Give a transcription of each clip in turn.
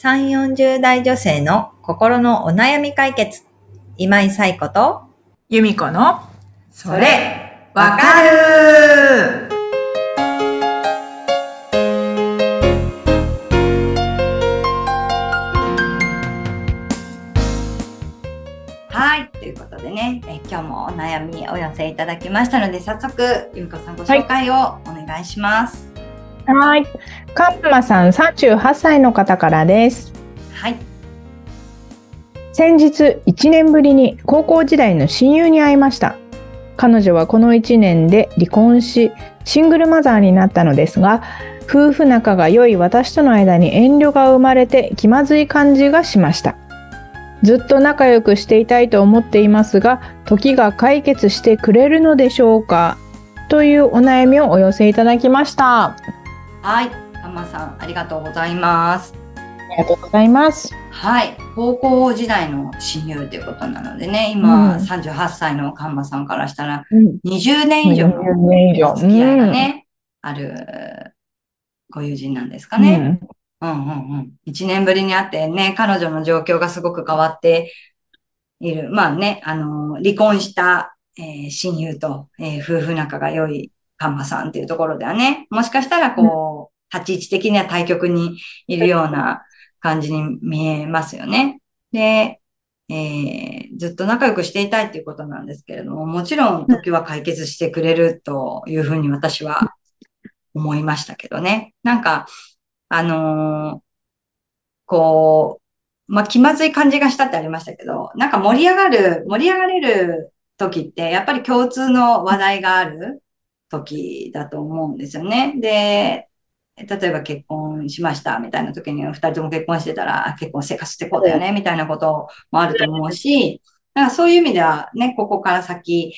3、40代女性の心のお悩み解決。今井彩子と、由美子の、それ、わかるはい。ということでね、え今日もお悩みお寄せいただきましたので、早速、由美子さんご紹介をお願いします。はい。カンマさん38歳の方からです。はい。先日1年ぶりに高校時代の親友に会いました。彼女はこの1年で離婚し、シングルマザーになったのですが、夫婦仲が良い私との間に遠慮が生まれて気まずい感じがしました。ずっと仲良くしていたいと思っていますが、時が解決してくれるのでしょうか？というお悩みをお寄せいただきました。はい。かまさん、ありがとうございます。ありがとうございます。はい。高校時代の親友ということなのでね、今、うん38歳のカンマさんからしたら、うん。20年以上の20年以上お付き合いがね、あるご友人なんですかね。うんうんうん。一年ぶりに会ってね、彼女の状況がすごく変わっている。まあね、あの、離婚した、えー親友と、えー夫婦仲が良いカンマさんっていうところではね、もしかしたらこう、立ち位置的には対極にいるような感じに見えますよね。で、えーずっと仲良くしていたいっていうことなんですけれども、もちろん時は解決してくれるというふうに私は思いましたけどね。なんか、あのーこう、まあ、気まずい感じがしたってありましたけど、なんか盛り上がる、盛り上がれる時って、やっぱり共通の話題がある時だと思うんですよね。で、例えば結婚しましたみたいな時に二人とも結婚してたら、あ結婚生活ってこうだよねみたいなこともあると思うし、なんかそういう意味ではね、ここから先、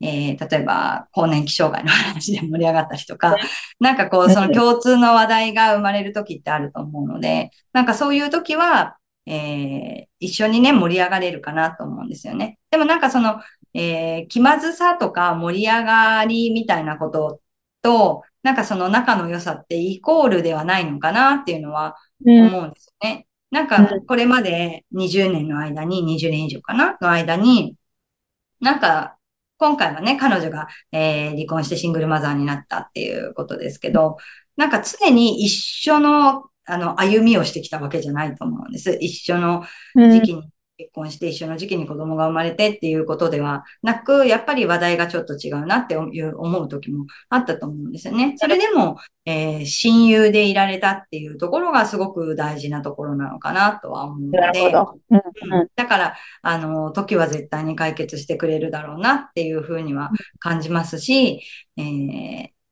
えー例えば、更年期障害の話で盛り上がったりとか、なんかこう、その共通の話題が生まれる時ってあると思うので、なんかそういう時は、えー一緒にね、盛り上がれるかなと思うんですよね。でもなんかその、えー気まずさとか盛り上がりみたいなことと、なんかその仲の良さってイコールではないのかなっていうのはうん。思うんですよね。なんか、これまで20年の間に、20年以上かな？の間に、なんか、今回はね、彼女が、えー離婚してシングルマザーになったっていうことですけど、なんか常に一緒の、あの、歩みをしてきたわけじゃないと思うんです。一緒のうん時期に結婚して一緒の時期に子供が生まれてっていうことではなく、やっぱり話題がちょっと違うなっていう思う時もあったと思うんですよね。それでも、えー親友でいられたっていうところがすごく大事なところなのかなとは思うので、なるほど。うんうん。だから、あの、時は絶対に解決してくれるだろうなっていうふうには感じますし、えー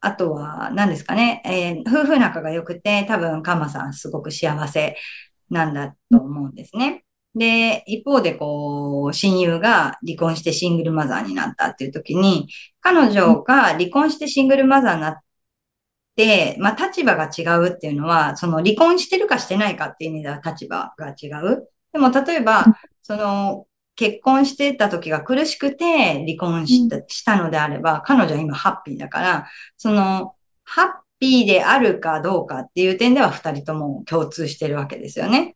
あとは、何ですかね、えー夫婦仲が良くて、多分、カンマさんすごく幸せなんだと思うんですね。で、一方で、こう、親友が離婚してシングルマザーになったっていう時に、彼女が離婚してシングルマザーになって、まあ、立場が違うっていうのは、その離婚してるかしてないかっていう意味では立場が違う。でも、例えば、その、結婚してた時が苦しくて離婚したしたのであれば、彼女は今ハッピーだから、その、ハッピーであるかどうかっていう点では二人とも共通してるわけですよね。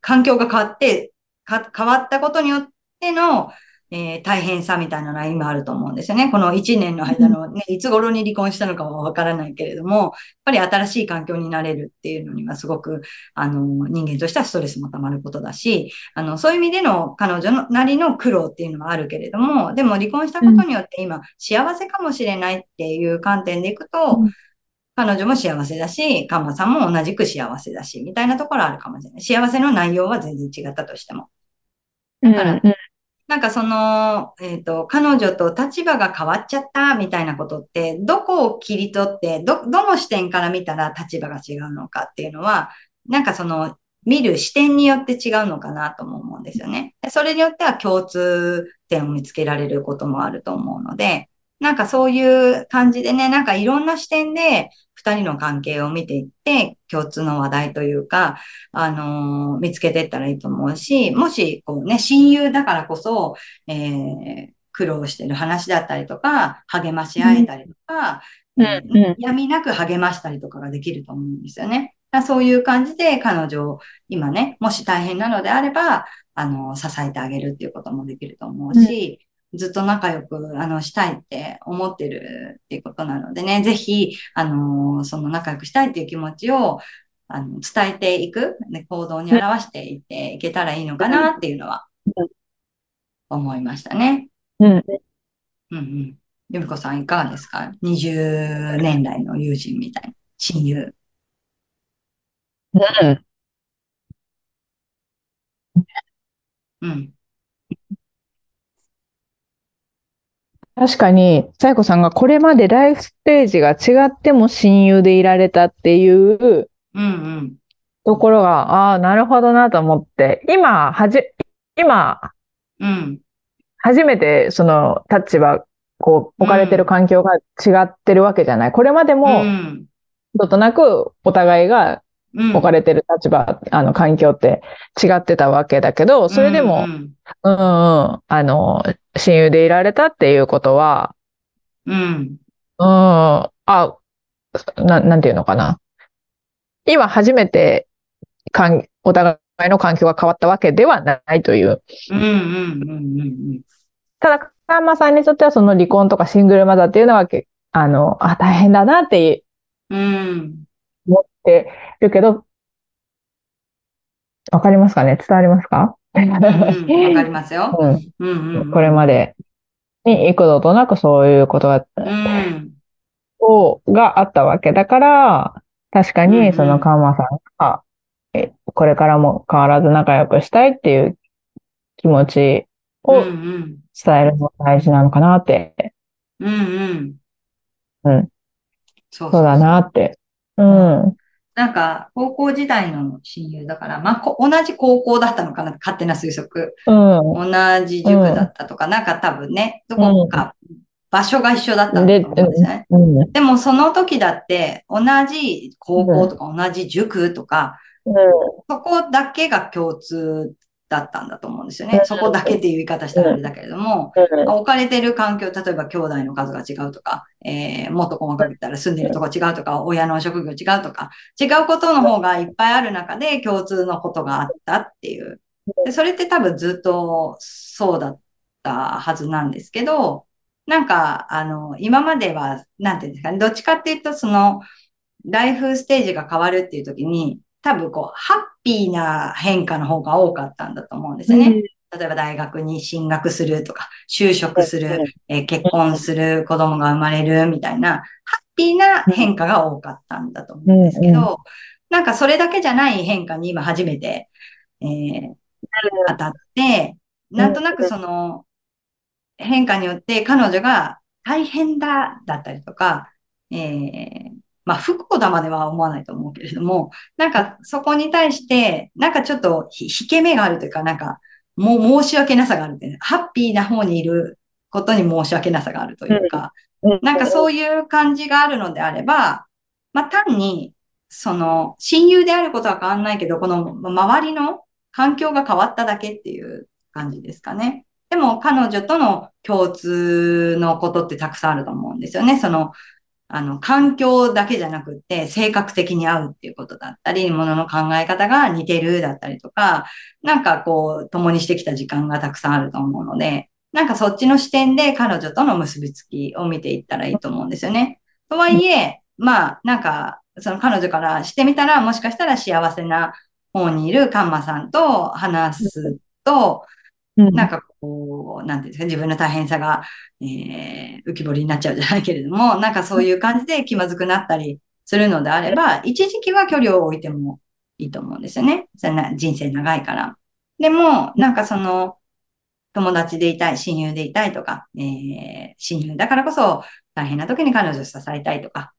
環境が変わって、か変わったことによっての、えー大変さみたいなのは今あると思うんですよね。この一年の間のね、いつ頃に離婚したのかはわからないけれども、やっぱり新しい環境になれるっていうのにはすごく、あの、人間としてはストレスも溜まることだし、あの、そういう意味での彼女のなりの苦労っていうのはあるけれども、でも離婚したことによって今幸せかもしれないっていう観点でいくと、うん彼女も幸せだし、カンマさんも同じく幸せだし、みたいなところあるかもしれない。幸せの内容は全然違ったとしても。うんだからうんなんかその、えっ、と、彼女と立場が変わっちゃったみたいなことって、どこを切り取って、ど、どの視点から見たら立場が違うのかっていうのは、なんかその、見る視点によって違うのかなとも思うんですよね。でそれによっては共通点を見つけられることもあると思うので、なんかそういう感じでね、なんかいろんな視点で二人の関係を見ていって、共通の話題というか、あのー見つけていったらいいと思うし、もし、こうね、親友だからこそ、えー苦労してる話だったりとか、励まし合えたりとか、うん闇なく励ましたりとかができると思うんですよね。そういう感じで彼女を今ね、もし大変なのであれば、あの、支えてあげるっていうこともできると思うし、うん、ずっと仲良く、あの、したいって思ってるっていうことなのでね、ぜひ、あの、その仲良くしたいっていう気持ちを、あの、伝えていく、ね、行動に表していっていけたらいいのかなっていうのは、思いましたね。うん。うんうん。由美子さんいかがですか ?20 年来の友人みたいな、親友。うん。うん。確かに、さやこさんがこれまでライフステージが違っても親友でいられたっていうところが、ああ、なるほどなと思って、今、はじ、今、うん。初めてその立場、こう、置かれてる環境が違ってるわけじゃない。これまでも、どとなくお互いが置かれてる立場、あの、環境って違ってたわけだけど、それでも、うん、うん、あの、親友でいられたっていうことは、うん。うん、あ、な、なんていうのかな。今初めて、かん、お互いの環境が変わったわけではないという。うんうんうんうん。ただ、カンマさんにとってはその離婚とかシングルマザーっていうのは、あの、あ、大変だなって、うん。思ってるけど、わかりますかね？伝わりますか？わ、うん、かりますよ。これまでに幾度となくそういうことが、うん、をがあったわけだから、確かにそのカンマさんが、えこれからも変わらず仲良くしたいっていう気持ちを伝えるのが大事なのかなって。うんうん。うん。そうそうだなって。うん。なんか、高校時代の親友だから、まあ、同じ高校だったのかな勝手な推測。うん、同じ塾だったとか、うん、なんか多分ね、どこか、場所が一緒だったんだと思うんですね。でうん、でも、その時だって、同じ高校とか、同じ塾とか、そこだけが共通だったんだと思うんですよね。そこだけっていう言い方したらあれだけれども、置かれてる環境、例えば兄弟の数が違うとか、えー、もっと細かく言ったら住んでるとこ違うとか、親の職業違うとか、違うことの方がいっぱいある中で共通のことがあったっていう。でそれって多分ずっとそうだったはずなんですけど、なんか、あの、今までは、なんていうんですかね、どっちかっていうと、その、ライフステージが変わるっていう時に、多分こう、ハッピーな変化の方が多かったんだと思うんですよね。うん、例えば大学に進学するとか、就職する、えー、結婚する、子供が生まれるみたいな、ハッピーな変化が多かったんだと思うんですけど、なんかそれだけじゃない変化に今初めて、えー、当たって、なんとなくその変化によって彼女が大変だだったりとか、えー、まあ、不幸だまでは思わないと思うけれども、なんかそこに対して、なんかちょっと引け目があるというか、なんか、もう申し訳なさがあるという、ハッピーな方にいることに申し訳なさがあるというか、なんかそういう感じがあるのであれば、まあ単に、その、親友であることは変わんないけど、この周りの環境が変わっただけっていう感じですかね。でも彼女との共通のことってたくさんあると思うんですよね。その、あの、環境だけじゃなくって、性格的に合うっていうことだったり、ものの考え方が似てるだったりとか、なんかこう、共にしてきた時間がたくさんあると思うので、なんかそっちの視点で彼女との結びつきを見ていったらいいと思うんですよね。とはいえ、まあ、なんか、その彼女からしてみたら、もしかしたら幸せな方にいるカンマさんと話すと、なんかこう、なんていうんですか、自分の大変さが、えー、浮き彫りになっちゃうじゃないけれども、なんかそういう感じで気まずくなったりするのであれば、一時期は距離を置いてもいいと思うんですよね。そんな人生長いから。でも、なんかその、友達でいたい、親友でいたいとか、えー、親友だからこそ大変な時に彼女を支えたいとか、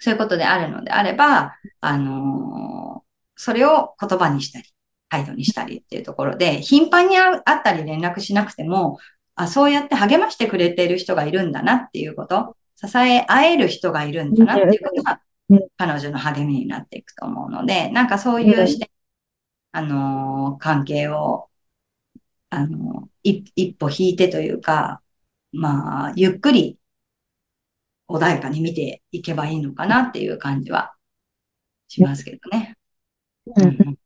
そういうことであるのであれば、あのー、それを言葉にしたり、態度にしたりっていうところで、頻繁に会ったり連絡しなくても、あ、そうやって励ましてくれている人がいるんだなっていうこと、支え合える人がいるんだなっていうことが、彼女の励みになっていくと思うので、なんかそういう視点、あのー、関係を、あのー、一歩引いてというか、まあ、ゆっくり穏やかに見ていけばいいのかなっていう感じはしますけどね。うん。うん、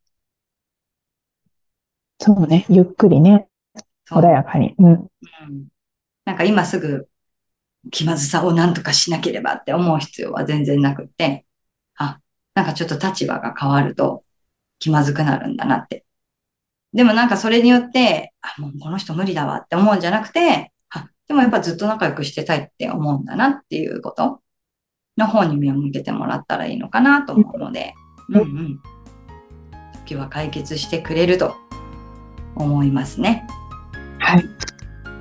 そうね、ゆっくりね、穏やかに。うん、うん、なんか今すぐ気まずさをなんとかしなければって思う必要は全然なくって、あ、なんかちょっと立場が変わると気まずくなるんだなって。でもなんかそれによって、あ、もうこの人無理だわって思うんじゃなくて、あ、でもやっぱずっと仲良くしてたいって思うんだなっていうこと。の方に目を向けてもらったらいいのかなと思うので、うんうん。時は解決してくれると思いますね。はい。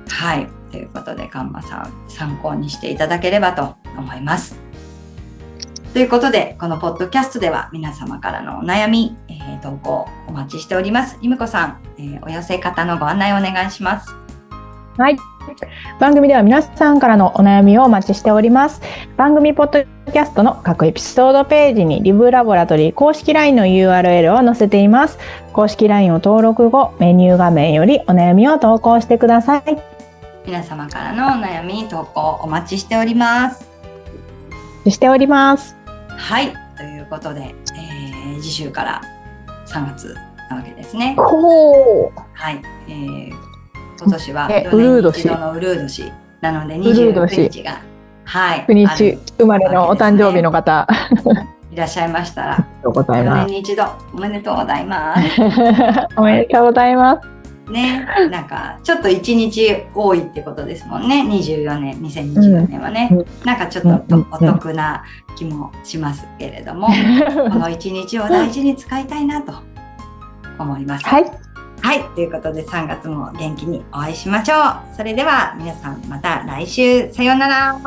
はい。ということで、カンマさん参考にしていただければと思います。ということで、このポッドキャストでは皆様からのお悩み、えー、投稿お待ちしております。ゆむこさん、えー、お寄せ方のご案内をお願いします。はい。番組では皆さんからのお悩みをお待ちしております。番組ポッドキャストの各エピソードページにリブラボラトリー公式 LINE の URL を載せています。公式 LINE を登録後、メニュー画面よりお悩みを投稿してください。皆様からのお悩み投稿お待ちしております。しております。はい。ということで、えー、次週から3月なわけですね。はい。えー今年はウルード氏のウルード氏なので29日がはい9日生まれのお誕生日の方。いらっしゃいましたら4年に一度おめでとうございます。おめでとうございます。ね、なんかちょっと一日多いってことですもんね。24年2024年はね、うん、なんかちょっとお得な気もしますけれども、この一日を大事に使いたいなと思います。はいはい。ということで3月も元気にお会いしましょう。それでは皆さんまた来週。さようなら。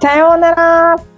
さようなら。